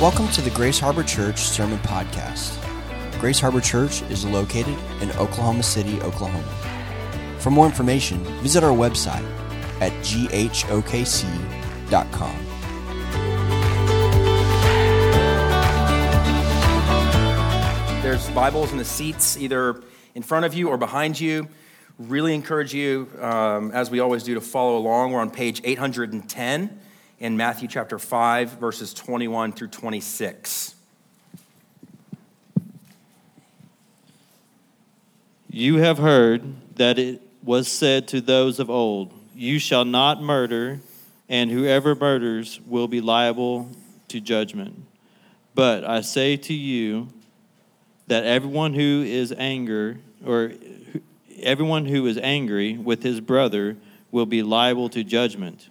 Welcome to the Grace Harbor Church Sermon Podcast. Grace Harbor Church is located in Oklahoma City, Oklahoma. For more information, visit our website at ghokc.com. There's Bibles in the seats either in front of you or behind you. Really encourage you, um, as we always do, to follow along. We're on page 810 in Matthew chapter 5, verses 21 through 26. You have heard that it was said to those of old, You shall not murder, and whoever murders will be liable to judgment. But I say to you that everyone who is anger or everyone who is angry with his brother will be liable to judgment.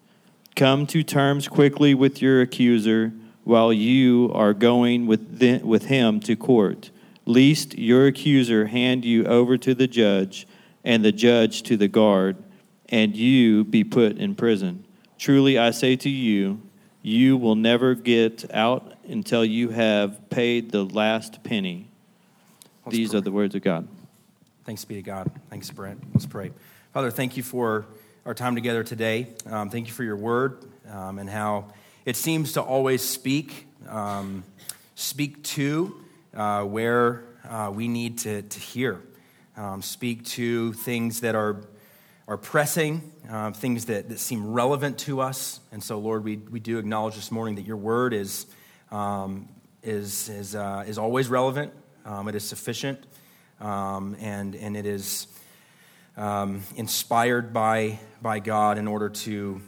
Come to terms quickly with your accuser while you are going with, the, with him to court, lest your accuser hand you over to the judge, and the judge to the guard, and you be put in prison. Truly I say to you, you will never get out until you have paid the last penny. Let's These pray. are the words of God. Thanks be to God. Thanks, Brent. Let's pray. Father, thank you for our time together today. Um, thank you for your word um, and how it seems to always speak, um, speak to uh, where uh, we need to, to hear, um, speak to things that are, are pressing, uh, things that, that seem relevant to us. And so, Lord, we, we do acknowledge this morning that your word is, um, is, is, uh, is always relevant, it is sufficient, and, and it is um, inspired by, by God in order to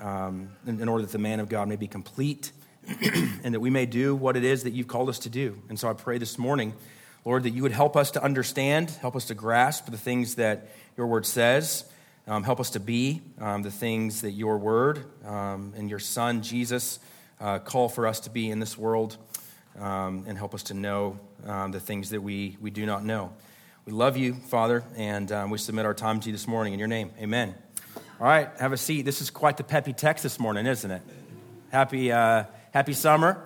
um, in, in order that the man of God may be complete and that we may do what it is that you've called us to do. And so I pray this morning, Lord, that you would help us to understand, help us to grasp the things that your word says, um, help us to be um, the things that your word um, and your son Jesus uh, call for us to be in this world, um, and help us to know the things that we, we do not know. We love you, Father, and um, we submit our time to you this morning in your name. Amen. All right, have a seat. This is quite the peppy text this morning, isn't it? Happy, uh, happy summer.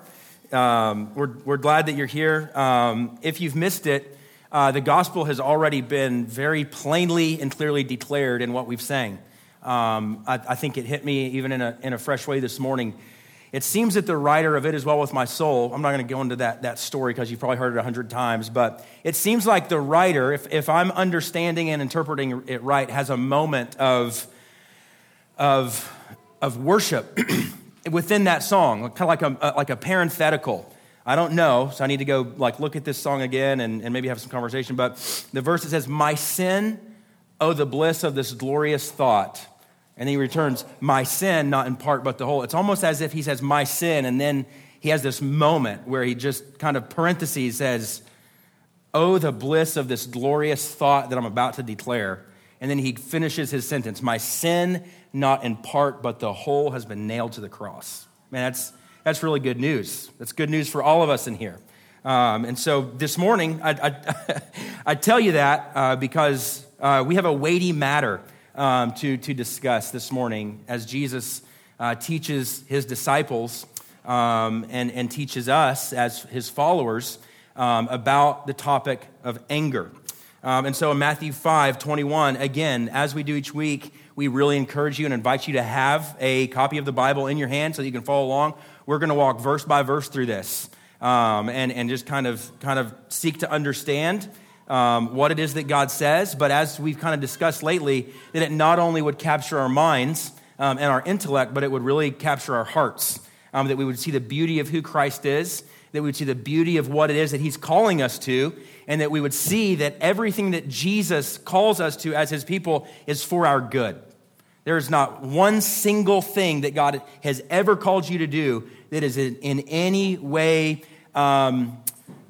Um, we're, we're glad that you're here. Um, if you've missed it, uh, the gospel has already been very plainly and clearly declared in what we've sang. Um, I, I think it hit me even in a, in a fresh way this morning. It seems that the writer of It Is Well With My Soul, I'm not going to go into that, that story because you've probably heard it a hundred times, but it seems like the writer, if, if I'm understanding and interpreting it right, has a moment of, of, of worship within that song, kind of like a, like a parenthetical. I don't know, so I need to go like look at this song again and, and maybe have some conversation. But the verse that says, My sin, oh, the bliss of this glorious thought. And he returns, My sin, not in part, but the whole. It's almost as if he says, My sin, and then he has this moment where he just kind of parentheses says, Oh, the bliss of this glorious thought that I'm about to declare. And then he finishes his sentence, My sin, not in part, but the whole has been nailed to the cross. Man, that's, that's really good news. That's good news for all of us in here. Um, and so this morning, I, I, I tell you that uh, because uh, we have a weighty matter um, to, to discuss this morning as Jesus uh, teaches his disciples um, and, and teaches us as his followers um, about the topic of anger. Um, and so in Matthew 5 21, again, as we do each week, we really encourage you and invite you to have a copy of the Bible in your hand so that you can follow along. We're going to walk verse by verse through this um, and, and just kind of, kind of seek to understand um, what it is that God says. But as we've kind of discussed lately, that it not only would capture our minds um, and our intellect, but it would really capture our hearts. Um, that we would see the beauty of who Christ is, that we would see the beauty of what it is that He's calling us to, and that we would see that everything that Jesus calls us to as His people is for our good. There is not one single thing that God has ever called you to do that is in, in any way um,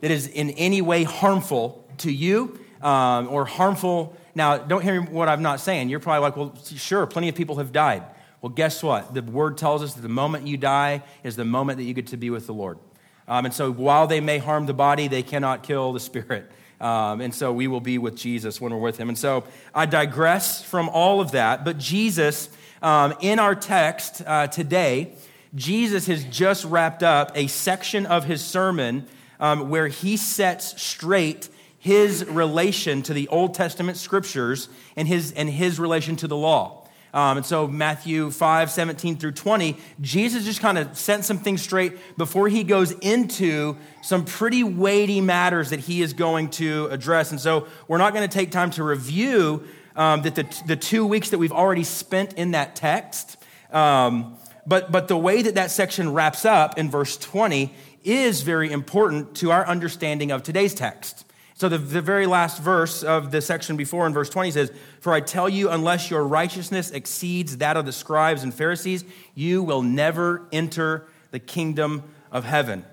that is in any way harmful to you um, or harmful. Now, don't hear what I'm not saying. You're probably like, well, sure, plenty of people have died. Well, guess what? The word tells us that the moment you die is the moment that you get to be with the Lord. Um, and so while they may harm the body, they cannot kill the spirit. Um, and so we will be with Jesus when we're with him. And so I digress from all of that. But Jesus, um, in our text uh, today, Jesus has just wrapped up a section of his sermon um, where he sets straight his relation to the Old Testament scriptures and his, and his relation to the law. Um, and so, Matthew 5, 17 through 20, Jesus just kind of sent some things straight before he goes into some pretty weighty matters that he is going to address. And so, we're not going to take time to review um, that the, the two weeks that we've already spent in that text. Um, but, but the way that that section wraps up in verse 20 is very important to our understanding of today's text. So, the, the very last verse of the section before in verse 20 says, For I tell you, unless your righteousness exceeds that of the scribes and Pharisees, you will never enter the kingdom of heaven.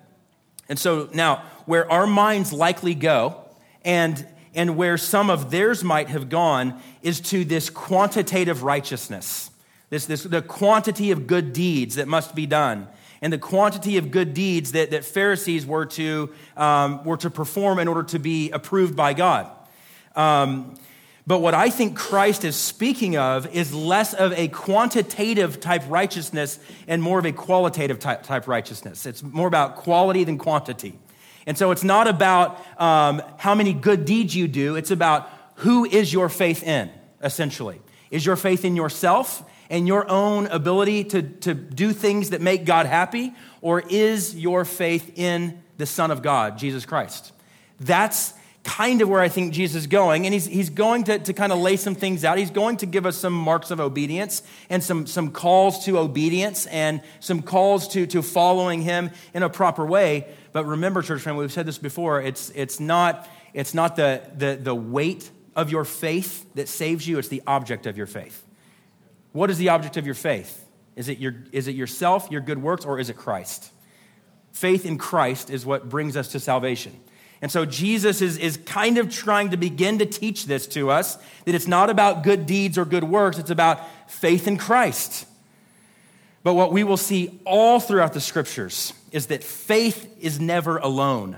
And so, now, where our minds likely go, and, and where some of theirs might have gone, is to this quantitative righteousness, this, this, the quantity of good deeds that must be done and the quantity of good deeds that, that Pharisees were to, um, were to perform in order to be approved by God. Um, but what I think Christ is speaking of is less of a quantitative type righteousness and more of a qualitative type, type righteousness. It's more about quality than quantity. And so it's not about um, how many good deeds you do, it's about who is your faith in, essentially. Is your faith in yourself and your own ability to, to do things that make God happy? Or is your faith in the Son of God, Jesus Christ? That's kind of where I think Jesus is going. And he's, he's going to, to kind of lay some things out. He's going to give us some marks of obedience and some, some calls to obedience and some calls to, to following him in a proper way. But remember, church family, we've said this before, it's, it's not, it's not the, the, the weight of your faith that saves you, it's the object of your faith. What is the object of your faith? Is it, your, is it yourself, your good works, or is it Christ? Faith in Christ is what brings us to salvation. And so Jesus is, is kind of trying to begin to teach this to us that it's not about good deeds or good works, it's about faith in Christ. But what we will see all throughout the scriptures is that faith is never alone.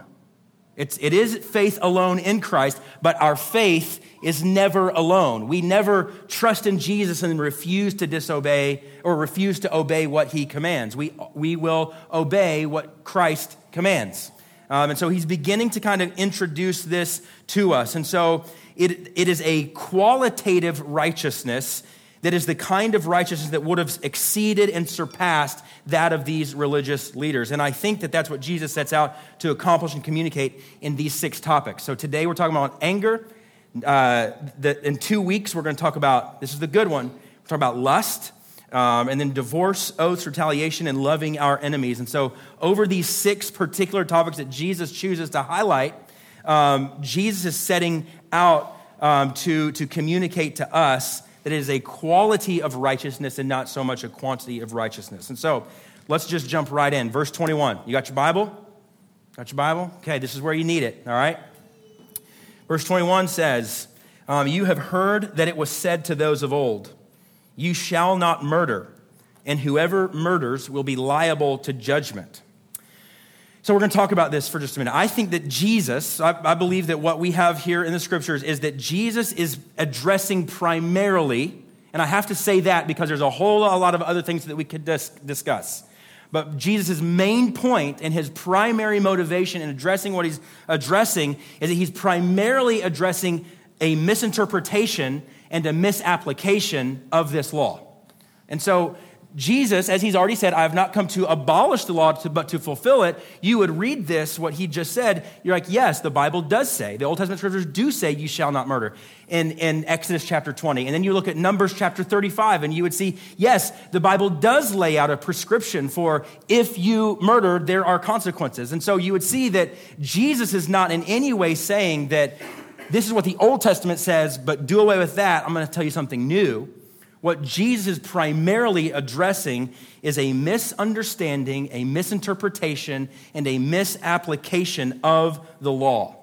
It's, it is faith alone in Christ, but our faith is never alone. We never trust in Jesus and refuse to disobey or refuse to obey what he commands. We, we will obey what Christ commands. Um, and so he's beginning to kind of introduce this to us. And so it, it is a qualitative righteousness that is the kind of righteousness that would have exceeded and surpassed that of these religious leaders. And I think that that's what Jesus sets out to accomplish and communicate in these six topics. So today we're talking about anger. Uh, the, in two weeks, we're going to talk about this is the good one. We're talking about lust. Um, and then divorce, oaths, retaliation, and loving our enemies. And so, over these six particular topics that Jesus chooses to highlight, um, Jesus is setting out um, to, to communicate to us that it is a quality of righteousness and not so much a quantity of righteousness. And so let's just jump right in. Verse 21. You got your Bible? Got your Bible? Okay, this is where you need it, all right? Verse 21 says, um, You have heard that it was said to those of old, You shall not murder, and whoever murders will be liable to judgment. So we're going to talk about this for just a minute. I think that Jesus, I, I, believe that what we have here in the scriptures is that Jesus is addressing primarily, and I have to say that because there's a whole lot of other things that we could dis- discuss. But Jesus' main point and his primary motivation in addressing what he's addressing is that he's primarily addressing a misinterpretation and a misapplication of this law. And so Jesus, as he's already said, I have not come to abolish the law, to, but to fulfill it. You would read this, what he just said. You're like, yes, the Bible does say, the Old Testament scriptures do say, you shall not murder in, in Exodus chapter 20. And then you look at Numbers chapter 35, and you would see, yes, the Bible does lay out a prescription for if you murder, there are consequences. And so you would see that Jesus is not in any way saying that this is what the Old Testament says, but do away with that. I'm going to tell you something new. What Jesus is primarily addressing is a misunderstanding, a misinterpretation, and a misapplication of the law.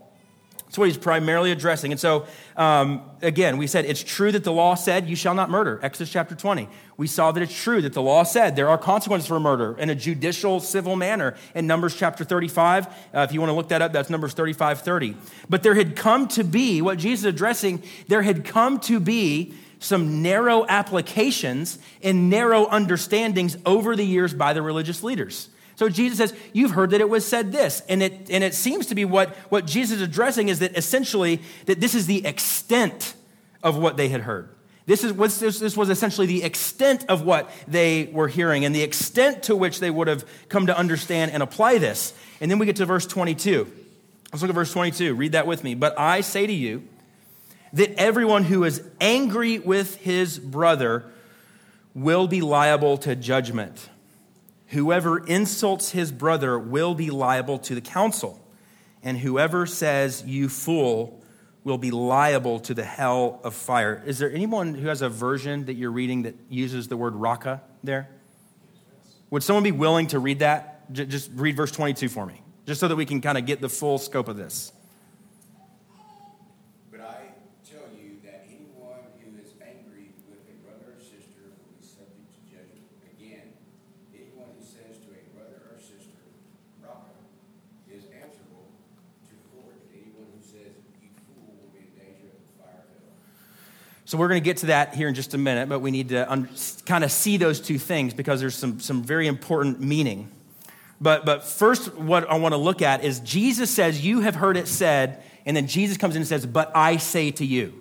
That's what he's primarily addressing. And so, um, again, we said it's true that the law said, You shall not murder, Exodus chapter 20. We saw that it's true that the law said there are consequences for murder in a judicial, civil manner in Numbers chapter 35. Uh, if you want to look that up, that's Numbers 35 30. But there had come to be, what Jesus is addressing, there had come to be some narrow applications and narrow understandings over the years by the religious leaders. So Jesus says, You've heard that it was said this. And it, and it seems to be what, what Jesus is addressing is that essentially that this is the extent of what they had heard. This, is, this, this was essentially the extent of what they were hearing and the extent to which they would have come to understand and apply this. And then we get to verse 22. Let's look at verse 22. Read that with me. But I say to you that everyone who is angry with his brother will be liable to judgment. Whoever insults his brother will be liable to the council, and whoever says, You fool, will be liable to the hell of fire. Is there anyone who has a version that you're reading that uses the word raka there? Would someone be willing to read that? Just read verse 22 for me, just so that we can kind of get the full scope of this. So we're going to get to that here in just a minute, but we need to un- kind of see those two things because there's some, some very important meaning. But, but first, what I want to look at is Jesus says, You have heard it said, and then Jesus comes in and says, But I say to you.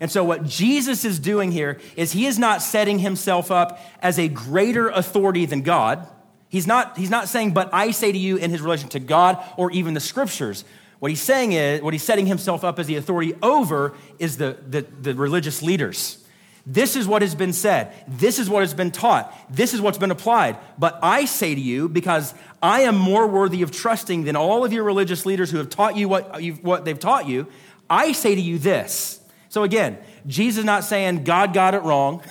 And so, what Jesus is doing here is he is not setting himself up as a greater authority than God. He's not, he's not saying, But I say to you in his relation to God or even the scriptures. What he's saying is, what he's setting himself up as the authority over is the, the, the religious leaders. This is what has been said. This is what has been taught. This is what's been applied. But I say to you, because I am more worthy of trusting than all of your religious leaders who have taught you what, what they've taught you, I say to you this. So again, Jesus is not saying God got it wrong.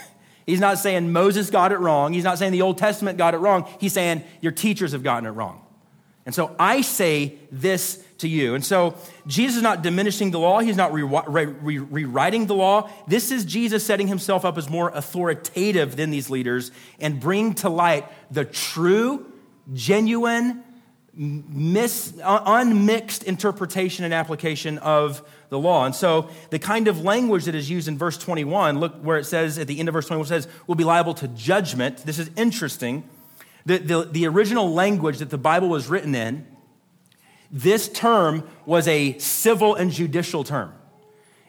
He's not saying Moses got it wrong. He's not saying the Old Testament got it wrong. He's saying your teachers have gotten it wrong. And so I say this to you. And so Jesus is not diminishing the law, he's not re- re- re- rewriting the law. This is Jesus setting himself up as more authoritative than these leaders and bring to light the true, genuine, mis- unmixed interpretation and application of the law. And so the kind of language that is used in verse 21, look where it says at the end of verse 21 says, will be liable to judgment. This is interesting. The, the, the original language that the Bible was written in this term was a civil and judicial term.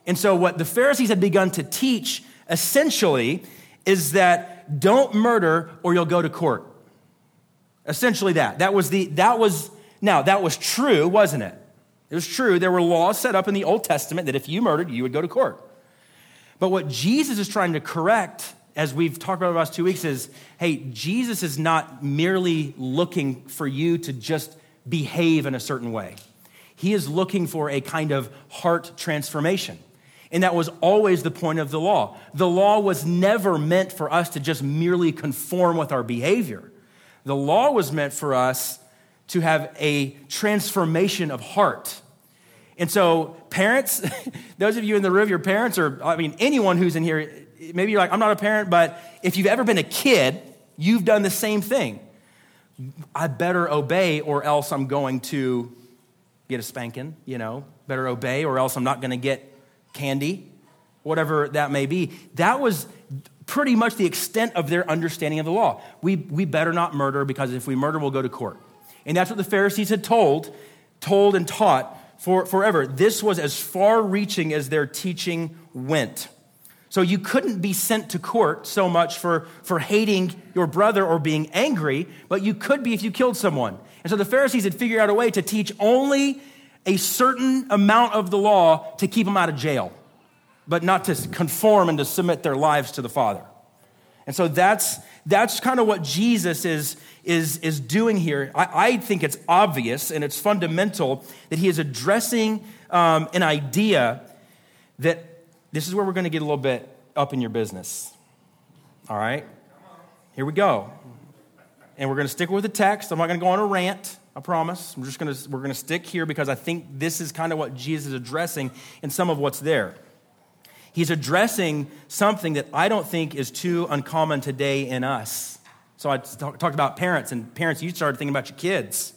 And so, what the Pharisees had begun to teach essentially is that don't murder or you'll go to court. Essentially, that. That was the, that was, now, that was true, wasn't it? It was true. There were laws set up in the Old Testament that if you murdered, you would go to court. But what Jesus is trying to correct, as we've talked about the last two weeks, is hey, Jesus is not merely looking for you to just behave in a certain way. He is looking for a kind of heart transformation. And that was always the point of the law. The law was never meant for us to just merely conform with our behavior. The law was meant for us to have a transformation of heart. And so, parents, those of you in the room, your parents, or I mean, anyone who's in here, maybe you're like, I'm not a parent, but if you've ever been a kid, you've done the same thing. I better obey or else I'm going to get a spanking, you know, better obey or else I'm not going to get candy, whatever that may be. That was pretty much the extent of their understanding of the law. We, we better not murder because if we murder, we'll go to court. And that's what the Pharisees had told, told and taught for, forever. This was as far reaching as their teaching went. So you couldn't be sent to court so much for, for hating your brother or being angry, but you could be if you killed someone. And so the Pharisees had figured out a way to teach only a certain amount of the law to keep them out of jail, but not to conform and to submit their lives to the Father. And so that's, that's kind of what Jesus is, is, is doing here. I, I think it's obvious and it's fundamental that he is addressing um, an idea that this is where we're going to get a little bit up in your business. All right? Here we go. And we're going to stick with the text. I'm not going to go on a rant. I promise. I'm just going to, we're going to stick here because I think this is kind of what Jesus is addressing in some of what's there. He's addressing something that I don't think is too uncommon today in us. So I talked about parents, and parents, you started thinking about your kids.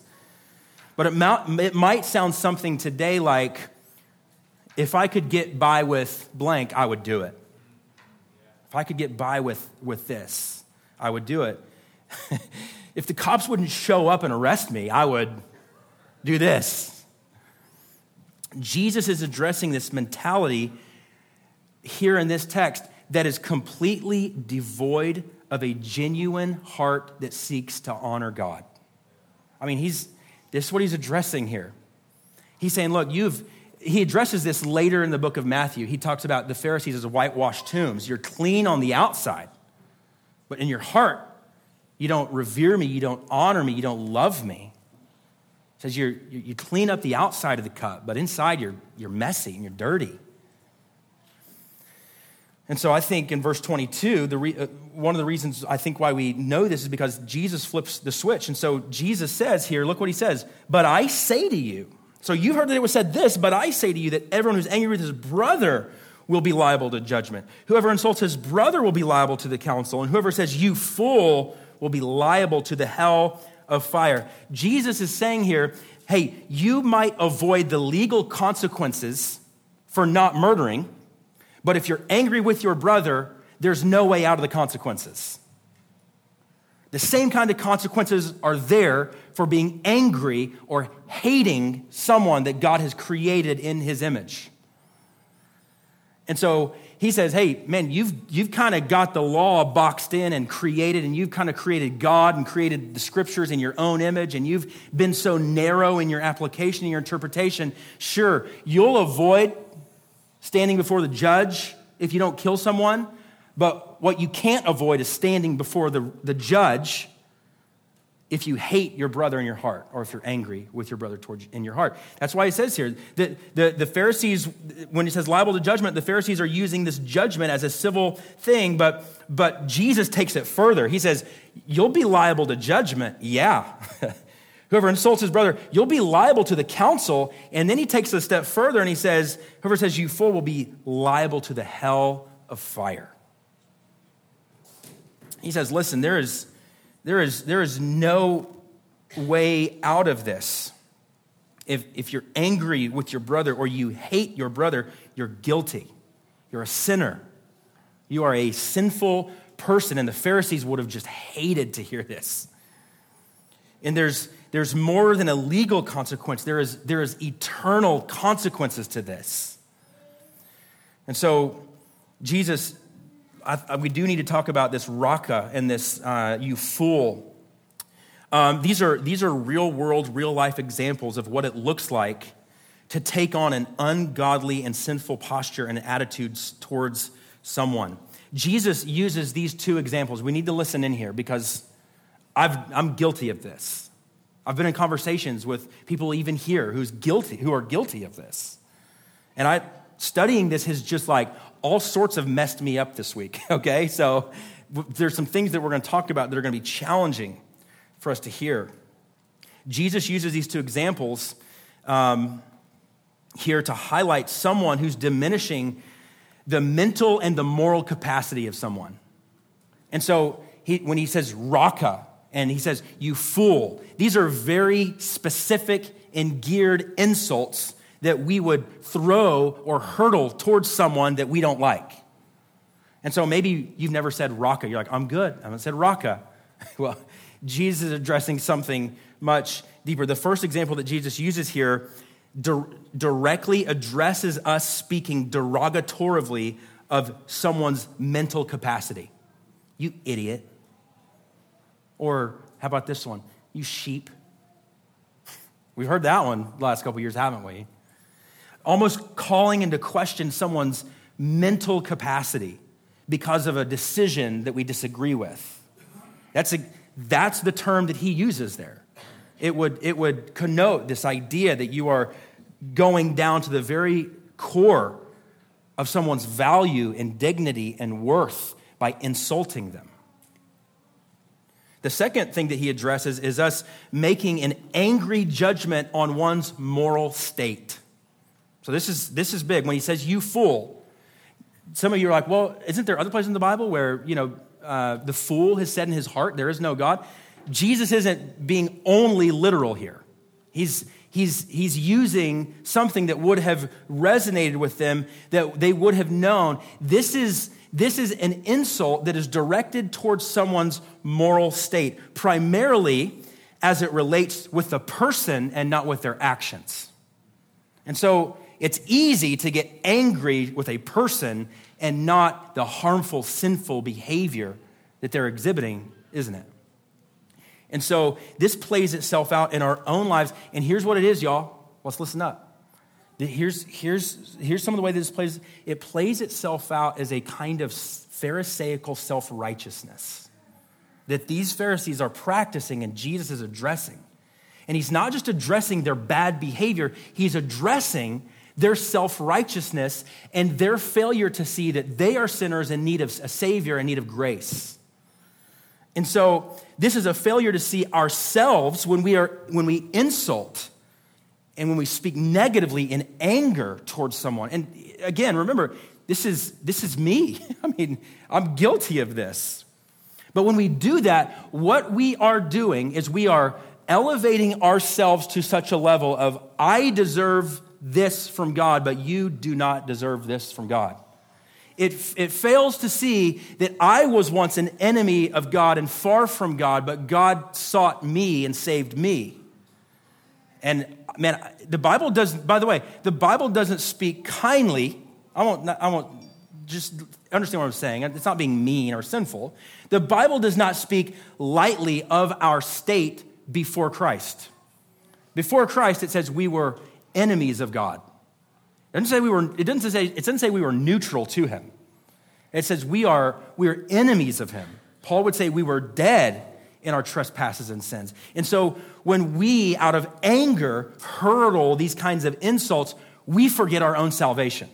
But it might, it might sound something today like, if I could get by with blank, I would do it. If I could get by with, with this, I would do it. if the cops wouldn't show up and arrest me, I would do this. Jesus is addressing this mentality here in this text that is completely devoid of a genuine heart that seeks to honor God. I mean, he's, this is what he's addressing here. He's saying, look, you've, he addresses this later in the book of Matthew. He talks about the Pharisees as whitewashed tombs. You're clean on the outside, but in your heart, you don't revere me, you don't honor me, you don't love me. He says you're, you clean up the outside of the cup, but inside you're, you're messy and you're dirty. And so I think in verse 22, the re, uh, one of the reasons I think why we know this is because Jesus flips the switch. And so Jesus says here, look what he says, but I say to you. So you've heard that it was said this, but I say to you that everyone who's angry with his brother will be liable to judgment. Whoever insults his brother will be liable to the council, and whoever says, you fool, will be liable to the hell of fire. Jesus is saying here, hey, you might avoid the legal consequences for not murdering but if you're angry with your brother, there's no way out of the consequences. The same kind of consequences are there for being angry or hating someone that God has created in his image. And so he says, Hey, man, you've, you've kind of got the law boxed in and created, and you've kind of created God and created the scriptures in your own image, and you've been so narrow in your application and your interpretation. Sure, you'll avoid standing before the judge if you don't kill someone, but what you can't avoid is standing before the, the judge if you hate your brother in your heart or if you're angry with your brother towards in your heart that's why he says here that the, the pharisees when he says liable to judgment the pharisees are using this judgment as a civil thing but but jesus takes it further he says you'll be liable to judgment yeah Whoever insults his brother, you'll be liable to the council. And then he takes a step further and he says, Whoever says you fool will be liable to the hell of fire. He says, Listen, there is, there is, there is no way out of this. If, if you're angry with your brother or you hate your brother, you're guilty. You're a sinner. You are a sinful person. And the Pharisees would have just hated to hear this. And there's, there's more than a legal consequence, there is, there is eternal consequences to this. And so, Jesus, I, I, we do need to talk about this raka and this uh, you fool. Um, these, are, these are real world, real life examples of what it looks like to take on an ungodly and sinful posture and attitudes towards someone. Jesus uses these two examples. We need to listen in here because I've, I'm guilty of this. I've been in conversations with people even here who's guilty, who are guilty of this. And I studying this has just like all sorts of messed me up this week, okay? So there's some things that we're going to talk about that are going to be challenging for us to hear. Jesus uses these two examples um, here to highlight someone who's diminishing the mental and the moral capacity of someone. And so he, when he says raka, and he says, You fool. These are very specific and geared insults that we would throw or hurtle towards someone that we don't like. And so maybe you've never said raka. You're like, I'm good. I haven't said raka. well, Jesus is addressing something much deeper. The first example that Jesus uses here di- directly addresses us speaking derogatorily of someone's mental capacity. You idiot. Or how about this one? You sheep. We've heard that one the last couple years, haven't we? Almost calling into question someone's mental capacity because of a decision that we disagree with. That's, a, that's the term that he uses there. It would, it would connote this idea that you are going down to the very core of someone's value and dignity and worth by insulting them. The second thing that he addresses is us making an angry judgment on one's moral state. So this is, this is big. When he says, you fool, some of you are like, well, isn't there other places in the Bible where, you know, uh, the fool has said in his heart, there is no God? Jesus isn't being only literal here. He's, he's, he's using something that would have resonated with them, that they would have known. This is, this is an insult that is directed towards someone's moral state, primarily as it relates with the person and not with their actions. And so it's easy to get angry with a person and not the harmful, sinful behavior that they're exhibiting, isn't it? And so this plays itself out in our own lives. And here's what it is, y'all. Let's listen up. Here's, here's, here's some of the way this plays. It plays itself out as a kind of Pharisaical self righteousness that these Pharisees are practicing and Jesus is addressing. And he's not just addressing their bad behavior, he's addressing their self righteousness and their failure to see that they are sinners in need of a Savior, in need of grace. And so, this is a failure to see ourselves when we, are, when we insult and when we speak negatively in anger towards someone. And again, remember, this is, this is me. I mean, I'm guilty of this. But when we do that, what we are doing is we are elevating ourselves to such a level of, I deserve this from God, but you do not deserve this from God. It, it fails to see that I was once an enemy of God and far from God, but God sought me and saved me. And man, the Bible doesn't, by the way, the Bible doesn't speak kindly. I won't, I won't just understand what I'm saying. It's not being mean or sinful. The Bible does not speak lightly of our state before Christ. Before Christ, it says we were enemies of God. It doesn't say we were, it doesn't say, it doesn't say we were neutral to him. It says we are, we are enemies of him. Paul would say we were dead in our trespasses and sins. And so when we, out of anger, hurl these kinds of insults, we forget our own salvation.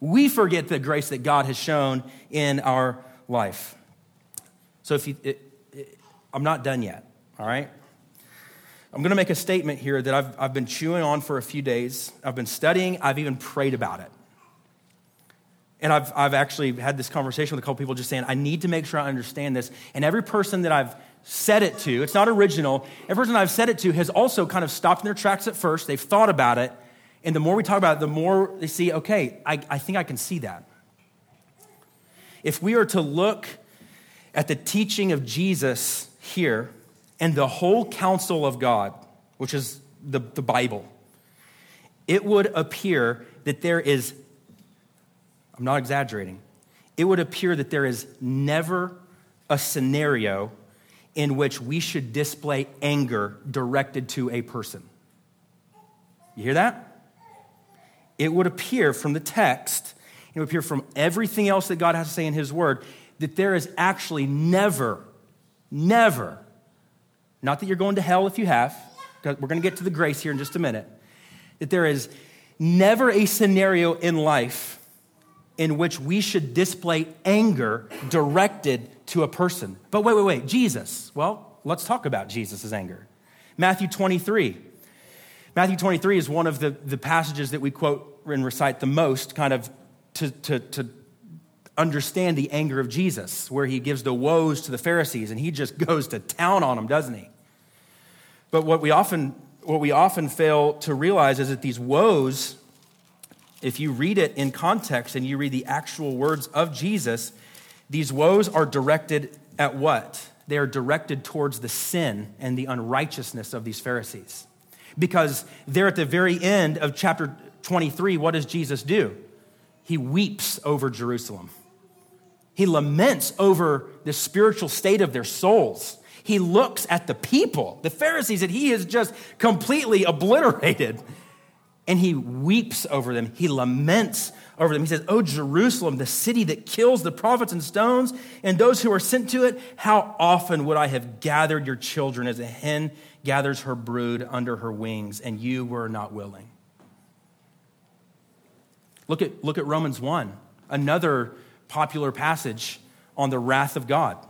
We forget the grace that God has shown in our life. So if you, it, it, I'm not done yet, all right? I'm going to make a statement here that I've, I've been chewing on for a few days. I've been studying, I've even prayed about it. And I've, I've actually had this conversation with a couple people just saying, I need to make sure I understand this. And every person that I've said it to, it's not original, every person I've said it to has also kind of stopped in their tracks at first. They've thought about it. And the more we talk about it, the more they see, okay, I, I think I can see that. If we are to look at the teaching of Jesus here, and the whole counsel of God, which is the, the Bible, it would appear that there is, I'm not exaggerating, it would appear that there is never a scenario in which we should display anger directed to a person. You hear that? It would appear from the text, it would appear from everything else that God has to say in His Word, that there is actually never, never not that you're going to hell if you have, we're going to get to the grace here in just a minute. That there is never a scenario in life in which we should display anger directed to a person. But wait, wait, wait, Jesus. Well, let's talk about Jesus' anger. Matthew 23. Matthew 23 is one of the, the passages that we quote and recite the most, kind of to, to, to understand the anger of Jesus, where he gives the woes to the Pharisees and he just goes to town on them, doesn't he? But what we often, what we often fail to realize is that these woes, if you read it in context and you read the actual words of Jesus, these woes are directed at what? They are directed towards the sin and the unrighteousness of these Pharisees. Because there at the very end of chapter 23, what does Jesus do? He weeps over Jerusalem. He laments over the spiritual state of their souls he looks at the people, the Pharisees that he has just completely obliterated, and he weeps over them. He laments over them. He says, Oh, Jerusalem, the city that kills the prophets and stones and those who are sent to it, how often would I have gathered your children as a hen gathers her brood under her wings, and you were not willing? Look at, look at Romans 1, another popular passage on the wrath of God.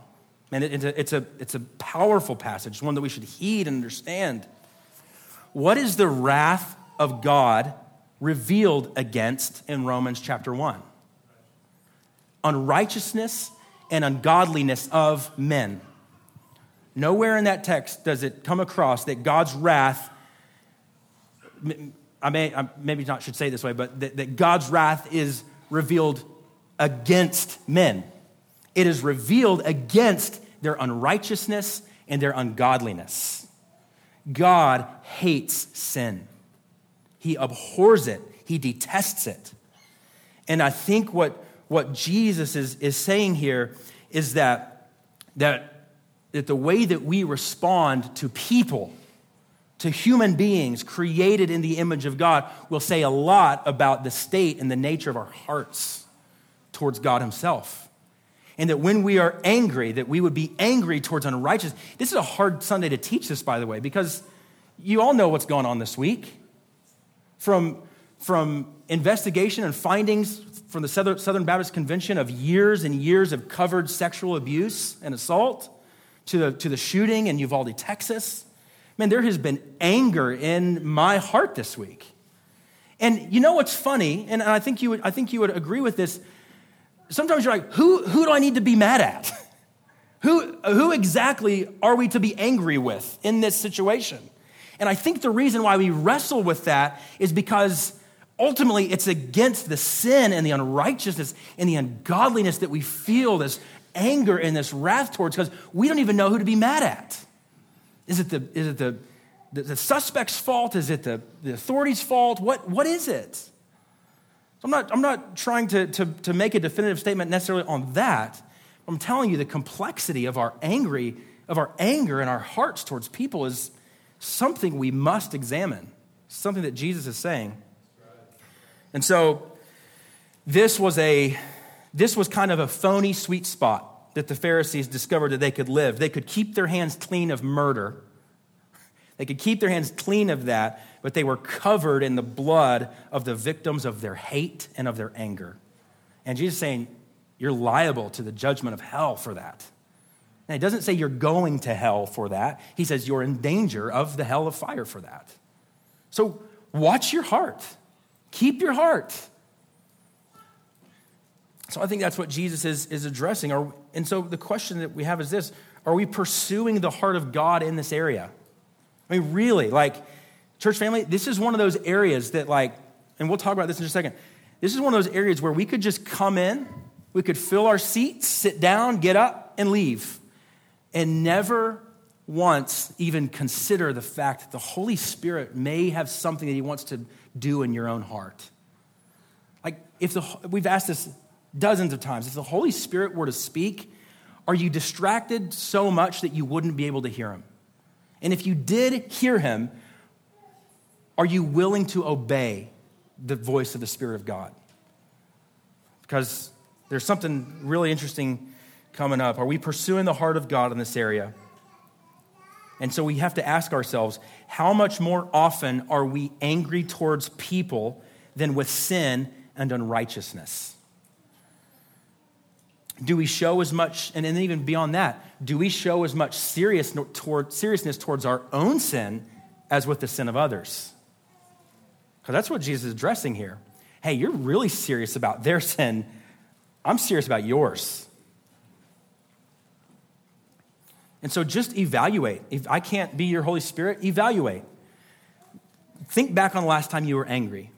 And it, it's, a, it's, a, it's a powerful passage, one that we should heed and understand. What is the wrath of God revealed against in Romans chapter 1? Unrighteousness and ungodliness of men. Nowhere in that text does it come across that God's wrath, I may, I maybe not should say this way, but that, that God's wrath is revealed against men. It is revealed against their unrighteousness and their ungodliness. God hates sin. He abhors it. He detests it. And I think what, what Jesus is, is saying here is that, that that the way that we respond to people, to human beings created in the image of God, will say a lot about the state and the nature of our hearts towards God Himself. And that when we are angry, that we would be angry towards unrighteousness. This is a hard Sunday to teach this, by the way, because you all know what's going on this week. From, from investigation and findings from the Southern Baptist Convention of years and years of covered sexual abuse and assault to the, to the shooting in Uvalde, Texas. Man, there has been anger in my heart this week. And you know what's funny, and I think you would, I think you would agree with this. Sometimes you're like, who, who do I need to be mad at? who, who exactly are we to be angry with in this situation? And I think the reason why we wrestle with that is because ultimately it's against the sin and the unrighteousness and the ungodliness that we feel this anger and this wrath towards because we don't even know who to be mad at. Is it the, is it the, the, the suspect's fault? Is it the, the authority's fault? What, what is it? So I'm not, I'm not trying to, to, to make a definitive statement necessarily on that. I'm telling you the complexity of our angry, of our anger and our hearts towards people is something we must examine, something that Jesus is saying. And so this was a this was kind of a phony sweet spot that the Pharisees discovered that they could live. They could keep their hands clean of murder. They could keep their hands clean of that, but they were covered in the blood of the victims of their hate and of their anger. And Jesus is saying, You're liable to the judgment of hell for that. And he doesn't say you're going to hell for that. He says you're in danger of the hell of fire for that. So watch your heart. Keep your heart. So I think that's what Jesus is, is addressing. Are, and so the question that we have is this Are we pursuing the heart of God in this area? I mean, really, like, church family, this is one of those areas that, like, and we'll talk about this in just a second. This is one of those areas where we could just come in, we could fill our seats, sit down, get up, and leave, and never once even consider the fact that the Holy Spirit may have something that He wants to do in your own heart. Like, if the, we've asked this dozens of times. If the Holy Spirit were to speak, are you distracted so much that you wouldn't be able to hear him? And if you did hear him, are you willing to obey the voice of the Spirit of God? Because there's something really interesting coming up. Are we pursuing the heart of God in this area? And so we have to ask ourselves how much more often are we angry towards people than with sin and unrighteousness? Do we show as much, and then even beyond that, do we show as much serious toward, seriousness towards our own sin as with the sin of others? Because that's what Jesus is addressing here. Hey, you're really serious about their sin. I'm serious about yours. And so just evaluate. If I can't be your Holy Spirit, evaluate. Think back on the last time you were angry.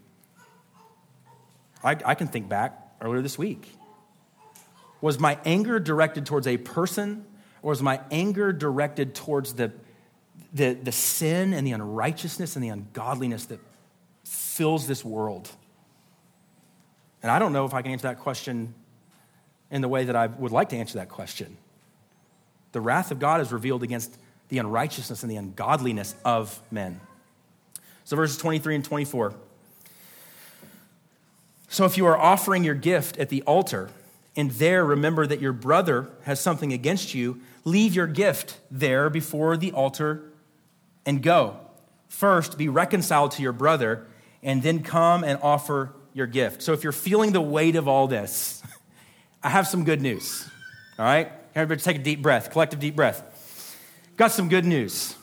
I, I can think back earlier this week. Was my anger directed towards a person, or was my anger directed towards the, the, the sin and the unrighteousness and the ungodliness that fills this world? And I don't know if I can answer that question in the way that I would like to answer that question. The wrath of God is revealed against the unrighteousness and the ungodliness of men. So, verses 23 and 24. So, if you are offering your gift at the altar, and there remember that your brother has something against you, leave your gift there before the altar and go. First, be reconciled to your brother, and then come and offer your gift. So, if you're feeling the weight of all this, I have some good news. All right? Everybody take a deep breath, collective deep breath. Got some good news.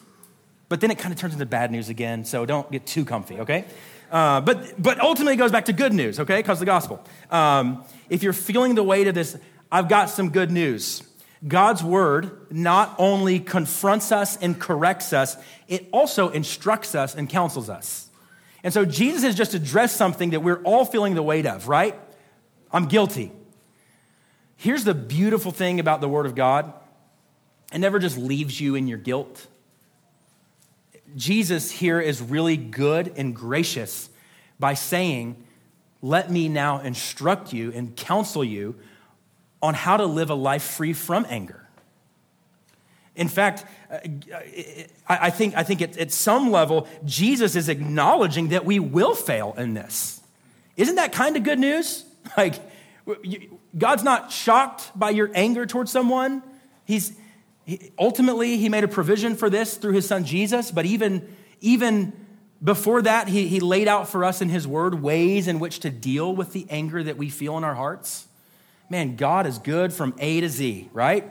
But then it kind of turns into bad news again, so don't get too comfy, okay? Uh, but, but ultimately it goes back to good news, okay? Because the gospel. Um, if you're feeling the weight of this, I've got some good news. God's word not only confronts us and corrects us, it also instructs us and counsels us. And so Jesus has just addressed something that we're all feeling the weight of, right? I'm guilty. Here's the beautiful thing about the word of God it never just leaves you in your guilt. Jesus here is really good and gracious by saying, Let me now instruct you and counsel you on how to live a life free from anger. In fact, uh, I think, I think at, some level, Jesus is acknowledging that we will fail in this. Isn't that kind of good news? Like, God's not shocked by your anger towards someone. He's, he, ultimately, he made a provision for this through his son Jesus, but even, even before that, he, he laid out for us in his word ways in which to deal with the anger that we feel in our hearts. Man, God is good from A to Z, right?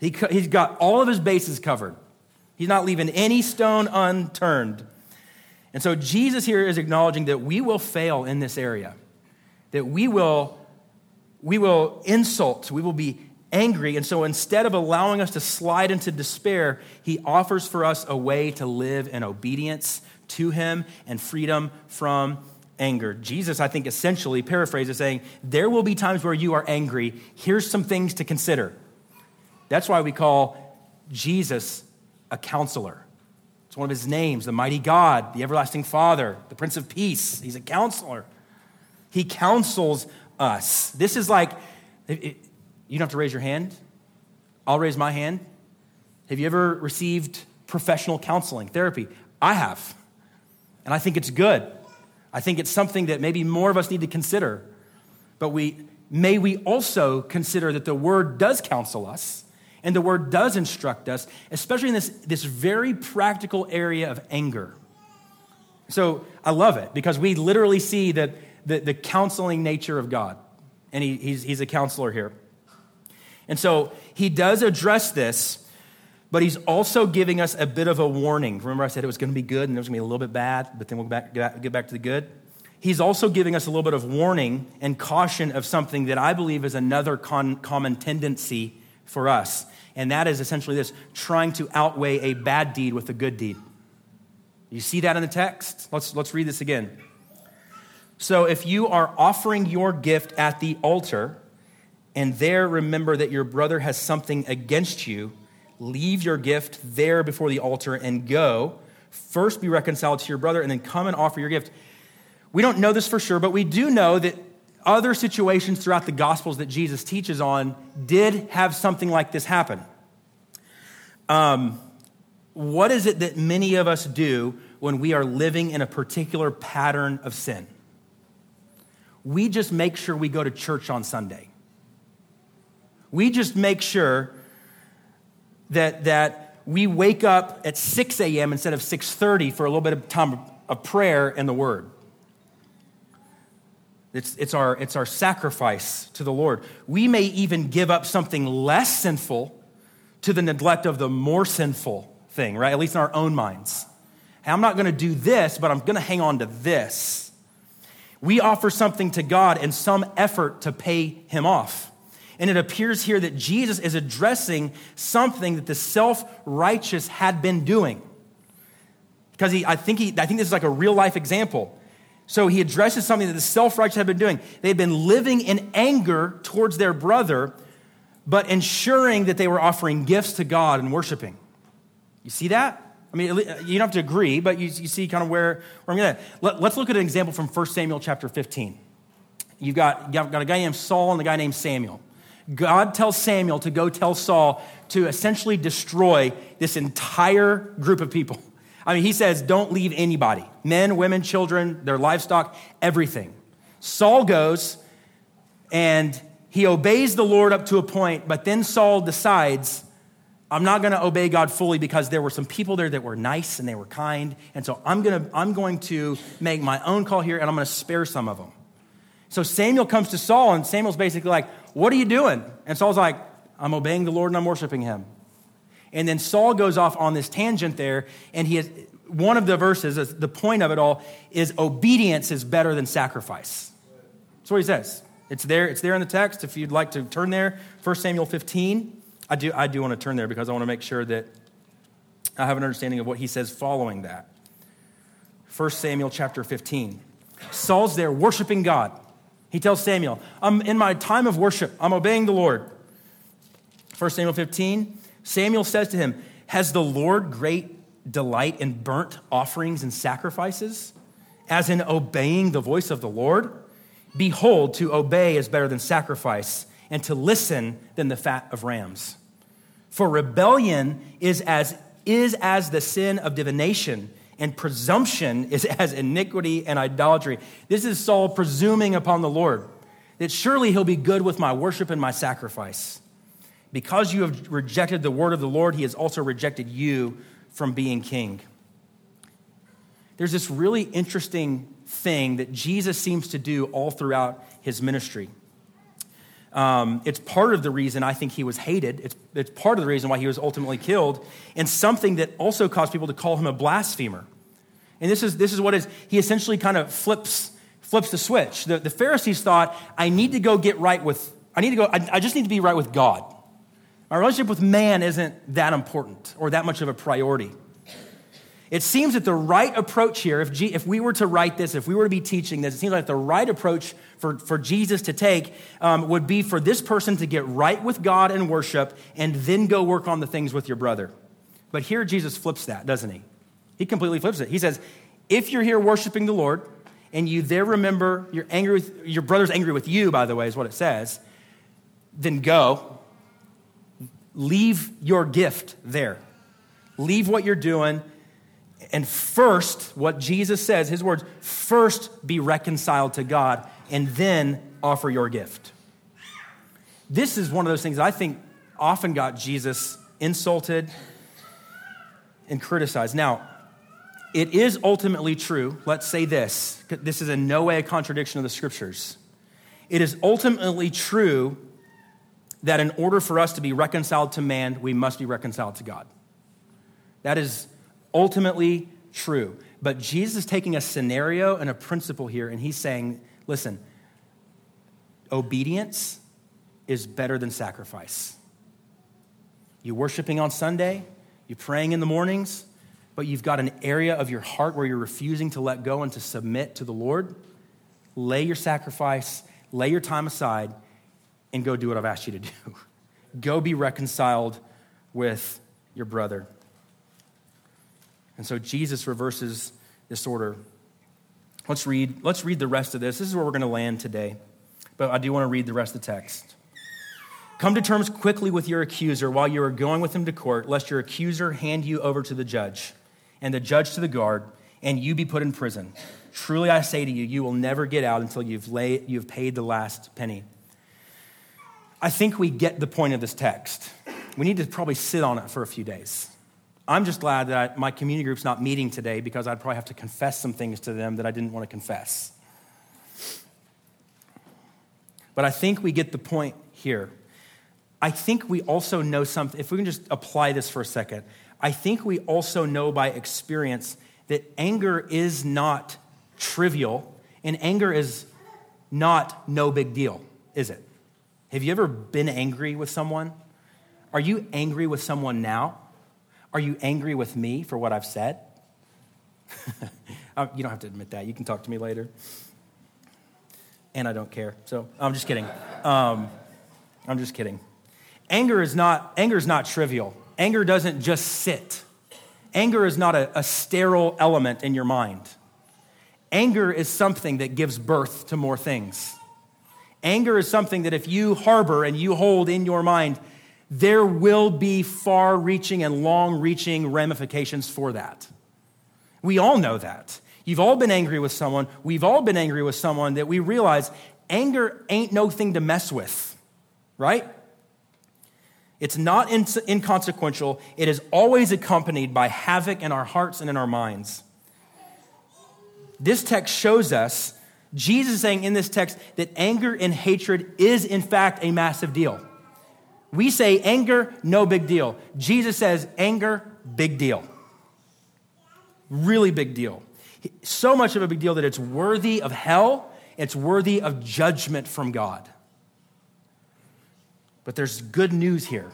He, he's got all of his bases covered. He's not leaving any stone unturned. And so Jesus here is acknowledging that we will fail in this area, that we will, we will insult, we will be angry. And so instead of allowing us to slide into despair, he offers for us a way to live in obedience to him and freedom from anger. Jesus, I think, essentially paraphrases saying, There will be times where you are angry. Here's some things to consider. That's why we call Jesus a counselor. It's one of his names, the mighty God, the everlasting Father, the Prince of Peace. He's a counselor. He counsels us. This is like, you don't have to raise your hand. I'll raise my hand. Have you ever received professional counseling, therapy? I have. And I think it's good. I think it's something that maybe more of us need to consider. But we may we also consider that the word does counsel us and the word does instruct us, especially in this, this very practical area of anger. So I love it because we literally see that the, the counseling nature of God. And he, he's, he's a counselor here. And so he does address this, but he's also giving us a bit of a warning. Remember, I said it was going to be good and it was going to be a little bit bad, but then we'll back, get back to the good? He's also giving us a little bit of warning and caution of something that I believe is another con- common tendency for us. And that is essentially this trying to outweigh a bad deed with a good deed. You see that in the text? Let's, let's read this again. So if you are offering your gift at the altar, and there remember that your brother has something against you, leave your gift there before the altar and go. First be reconciled to your brother and then come and offer your gift. We don't know this for sure, but we do know that other situations throughout the Gospels that Jesus teaches on did have something like this happen. Um, what is it that many of us do when we are living in a particular pattern of sin? We just make sure we go to church on Sunday. We just make sure that, that we wake up at 6 a.m. instead of 6.30 for a little bit of time of prayer and the word. It's, it's, our, it's our sacrifice to the Lord. We may even give up something less sinful to the neglect of the more sinful thing, right? At least in our own minds. Hey, I'm not going to do this, but I'm going to hang on to this. We offer something to God in some effort to pay Him off. And it appears here that Jesus is addressing something that the self righteous had been doing. Because he, I, think he, I think this is like a real life example. So he addresses something that the self righteous had been doing. They had been living in anger towards their brother, but ensuring that they were offering gifts to God and worshiping. You see that? I mean, you don't have to agree, but you, you see kind of where, where I'm going. Let, let's look at an example from 1 Samuel chapter 15. You've got, you've got a guy named Saul and a guy named Samuel. God tells Samuel to go tell Saul to essentially destroy this entire group of people. I mean, he says, don't leave anybody men, women, children, their livestock, everything. Saul goes and he obeys the Lord up to a point, but then Saul decides, I'm not going to obey God fully because there were some people there that were nice and they were kind. And so I'm, gonna, I'm going to make my own call here and I'm going to spare some of them. So Samuel comes to Saul, and Samuel's basically like, What are you doing? And Saul's like, I'm obeying the Lord and I'm worshiping him. And then Saul goes off on this tangent there, and he has one of the verses, the point of it all, is obedience is better than sacrifice. That's what he says. It's there, it's there in the text. If you'd like to turn there, 1 Samuel 15. I do, I do want to turn there because I want to make sure that I have an understanding of what he says following that. 1 Samuel chapter 15. Saul's there worshiping God. He tells Samuel, I'm in my time of worship, I'm obeying the Lord. 1 Samuel 15, Samuel says to him, Has the Lord great delight in burnt offerings and sacrifices, as in obeying the voice of the Lord? Behold, to obey is better than sacrifice, and to listen than the fat of rams. For rebellion is as, is as the sin of divination, and presumption is as iniquity and idolatry. This is Saul presuming upon the Lord that surely he'll be good with my worship and my sacrifice. Because you have rejected the word of the Lord, he has also rejected you from being king. There's this really interesting thing that Jesus seems to do all throughout his ministry. Um, it's part of the reason I think he was hated. It's, it's part of the reason why he was ultimately killed, and something that also caused people to call him a blasphemer. And this is, this is what is, he essentially kind of flips, flips the switch. The, the Pharisees thought, I need to go get right with, I need to go, I, I just need to be right with God. My relationship with man isn't that important or that much of a priority. It seems that the right approach here, if, G, if we were to write this, if we were to be teaching this, it seems like the right approach for, for Jesus to take um, would be for this person to get right with God and worship and then go work on the things with your brother. But here Jesus flips that, doesn't he? He completely flips it. He says, if you're here worshiping the Lord and you there remember you're angry with, your brother's angry with you, by the way, is what it says, then go leave your gift there. Leave what you're doing. And first, what Jesus says, his words, first be reconciled to God and then offer your gift. This is one of those things I think often got Jesus insulted and criticized. Now, it is ultimately true. Let's say this. This is in no way a contradiction of the scriptures. It is ultimately true that in order for us to be reconciled to man, we must be reconciled to God. That is ultimately true. But Jesus is taking a scenario and a principle here, and he's saying, listen, obedience is better than sacrifice. You worshiping on Sunday, you're praying in the mornings, but you've got an area of your heart where you're refusing to let go and to submit to the Lord. Lay your sacrifice, lay your time aside, and go do what I've asked you to do. go be reconciled with your brother. And so Jesus reverses this order. Let's read, let's read the rest of this. This is where we're going to land today. But I do want to read the rest of the text. Come to terms quickly with your accuser while you are going with him to court, lest your accuser hand you over to the judge, and the judge to the guard, and you be put in prison. Truly I say to you, you will never get out until you've, lay, you've paid the last penny. I think we get the point of this text. We need to probably sit on it for a few days. I'm just glad that I, my community group's not meeting today because I'd probably have to confess some things to them that I didn't want to confess. But I think we get the point here. I think we also know something, if we can just apply this for a second, I think we also know by experience that anger is not trivial and anger is not no big deal, is it? Have you ever been angry with someone? Are you angry with someone now? Are you angry with me for what I've said? Uh, you don't have to admit that. You can talk to me later. And I don't care. So I'm just kidding. Um, I'm just kidding. Anger is not anger is not trivial. Anger doesn't just sit. Anger is not a, a sterile element in your mind. Anger is something that gives birth to more things. Anger is something that if you harbor and you hold in your mind, there will be far reaching and long reaching ramifications for that. We all know that. You've all been angry with someone. We've all been angry with someone that we realize anger ain't no thing to mess with, right? It's not inconsequential. It is always accompanied by havoc in our hearts and in our minds. This text shows us Jesus saying in this text that anger and hatred is, in fact, a massive deal. We say anger, no big deal. Jesus says anger, big deal. Really big deal. So much of a big deal that it's worthy of hell, it's worthy of judgment from God. But there's good news here.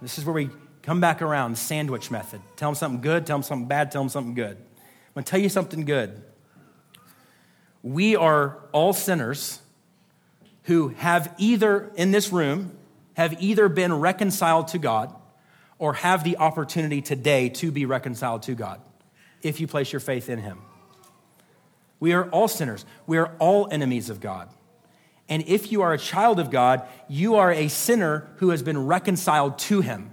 This is where we come back around, sandwich method. Tell them something good, tell them something bad, tell them something good. I'm going to tell you something good. We are all sinners who have either, in this room, have either been reconciled to God or have the opportunity today to be reconciled to God if you place your faith in Him. We are all sinners. We are all enemies of God. And if you are a child of God, you are a sinner who has been reconciled to Him.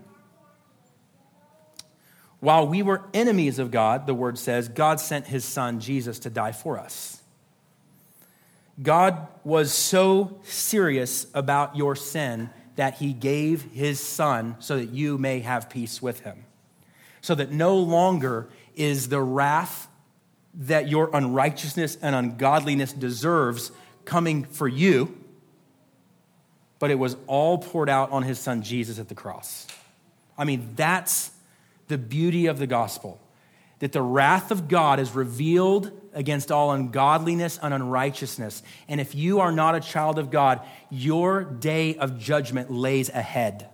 While we were enemies of God, the word says, God sent His Son, Jesus, to die for us. God was so serious about your sin that he gave his son so that you may have peace with him. So that no longer is the wrath that your unrighteousness and ungodliness deserves coming for you, but it was all poured out on his son Jesus at the cross. I mean, that's the beauty of the gospel that the wrath of God is revealed against all ungodliness and unrighteousness. And if you are not a child of God, your day of judgment lays ahead.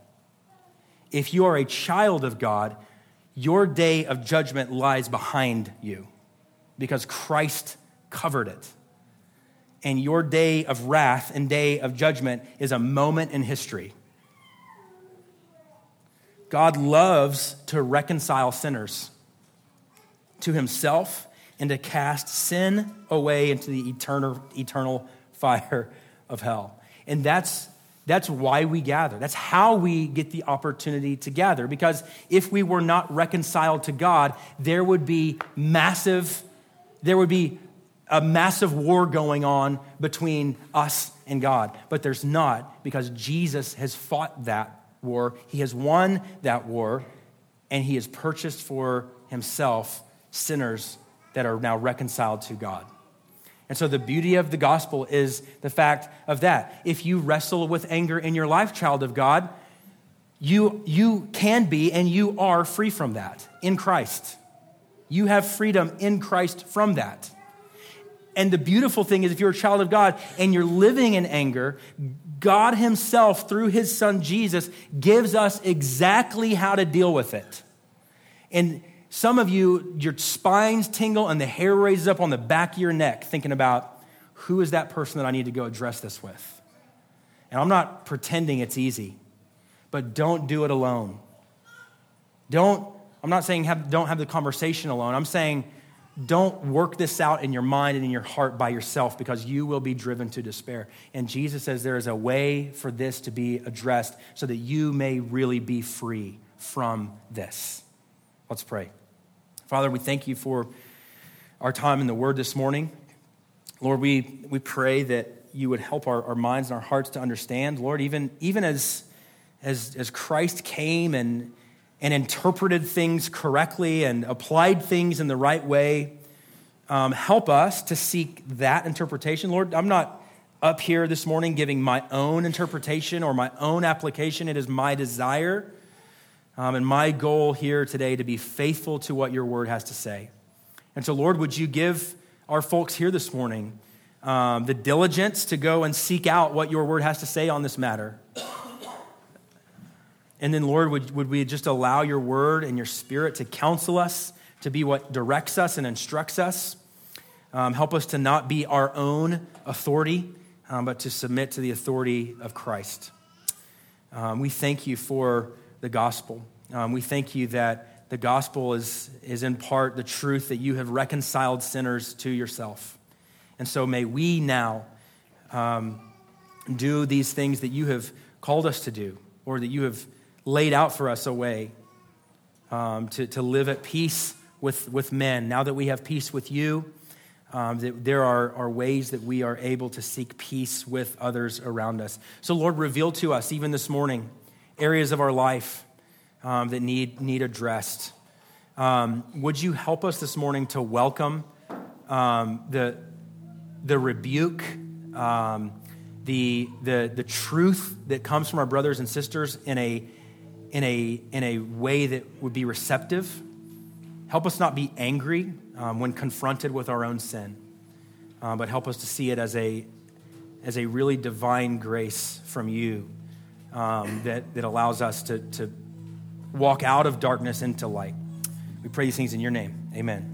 If you are a child of God, your day of judgment lies behind you because Christ covered it. And your day of wrath and day of judgment is a moment in history. God loves to reconcile sinners to himself and to cast sin away into the eternal, eternal fire of hell. And that's, that's why we gather. That's how we get the opportunity to gather. Because if we were not reconciled to God, there would be massive, there would be a massive war going on between us and God. But there's not because Jesus has fought that war. He has won that war and he has purchased for himself sinners that are now reconciled to God. And so the beauty of the gospel is the fact of that. If you wrestle with anger in your life, child of God, you, you can be and you are free from that in Christ. You have freedom in Christ from that. And the beautiful thing is, if you're a child of God and you're living in anger, God Himself, through His Son Jesus, gives us exactly how to deal with it. And some of you, your spines tingle and the hair raises up on the back of your neck thinking about who is that person that I need to go address this with? And I'm not pretending it's easy, but don't do it alone. Don't, I'm not saying have, don't have the conversation alone. I'm saying don't work this out in your mind and in your heart by yourself because you will be driven to despair. And Jesus says there is a way for this to be addressed so that you may really be free from this. Let's pray. Father, we thank you for our time in the Word this morning. Lord, we, we pray that you would help our, our minds and our hearts to understand. Lord, even, even as, as, as Christ came and, and interpreted things correctly and applied things in the right way, um, help us to seek that interpretation. Lord, I'm not up here this morning giving my own interpretation or my own application. It is my desire um, and my goal here today to be faithful to what your word has to say. And so, Lord, would you give our folks here this morning um, the diligence to go and seek out what your word has to say on this matter? And then, Lord, would, would we just allow your word and your spirit to counsel us, to be what directs us and instructs us? Um, help us to not be our own authority, um, but to submit to the authority of Christ. Um, we thank you for the gospel. Um, we thank you that the gospel is, is in part the truth that you have reconciled sinners to yourself. And so may we now um, do these things that you have called us to do, or that you have laid out for us a way um, to, to live at peace with, with men. Now that we have peace with you, um, that there are, are ways that we are able to seek peace with others around us. So, Lord, reveal to us, even this morning, areas of our life um, that need, need addressed. Um, would you help us this morning to welcome um, the, the rebuke um, the, the, the truth that comes from our brothers and sisters in a, in, a, in a way that would be receptive. Help us not be angry um, when confronted with our own sin, uh, but help us to see it as a, as a really divine grace from you um, that, that allows us to, to walk out of darkness into light. We pray these things in your name. Amen.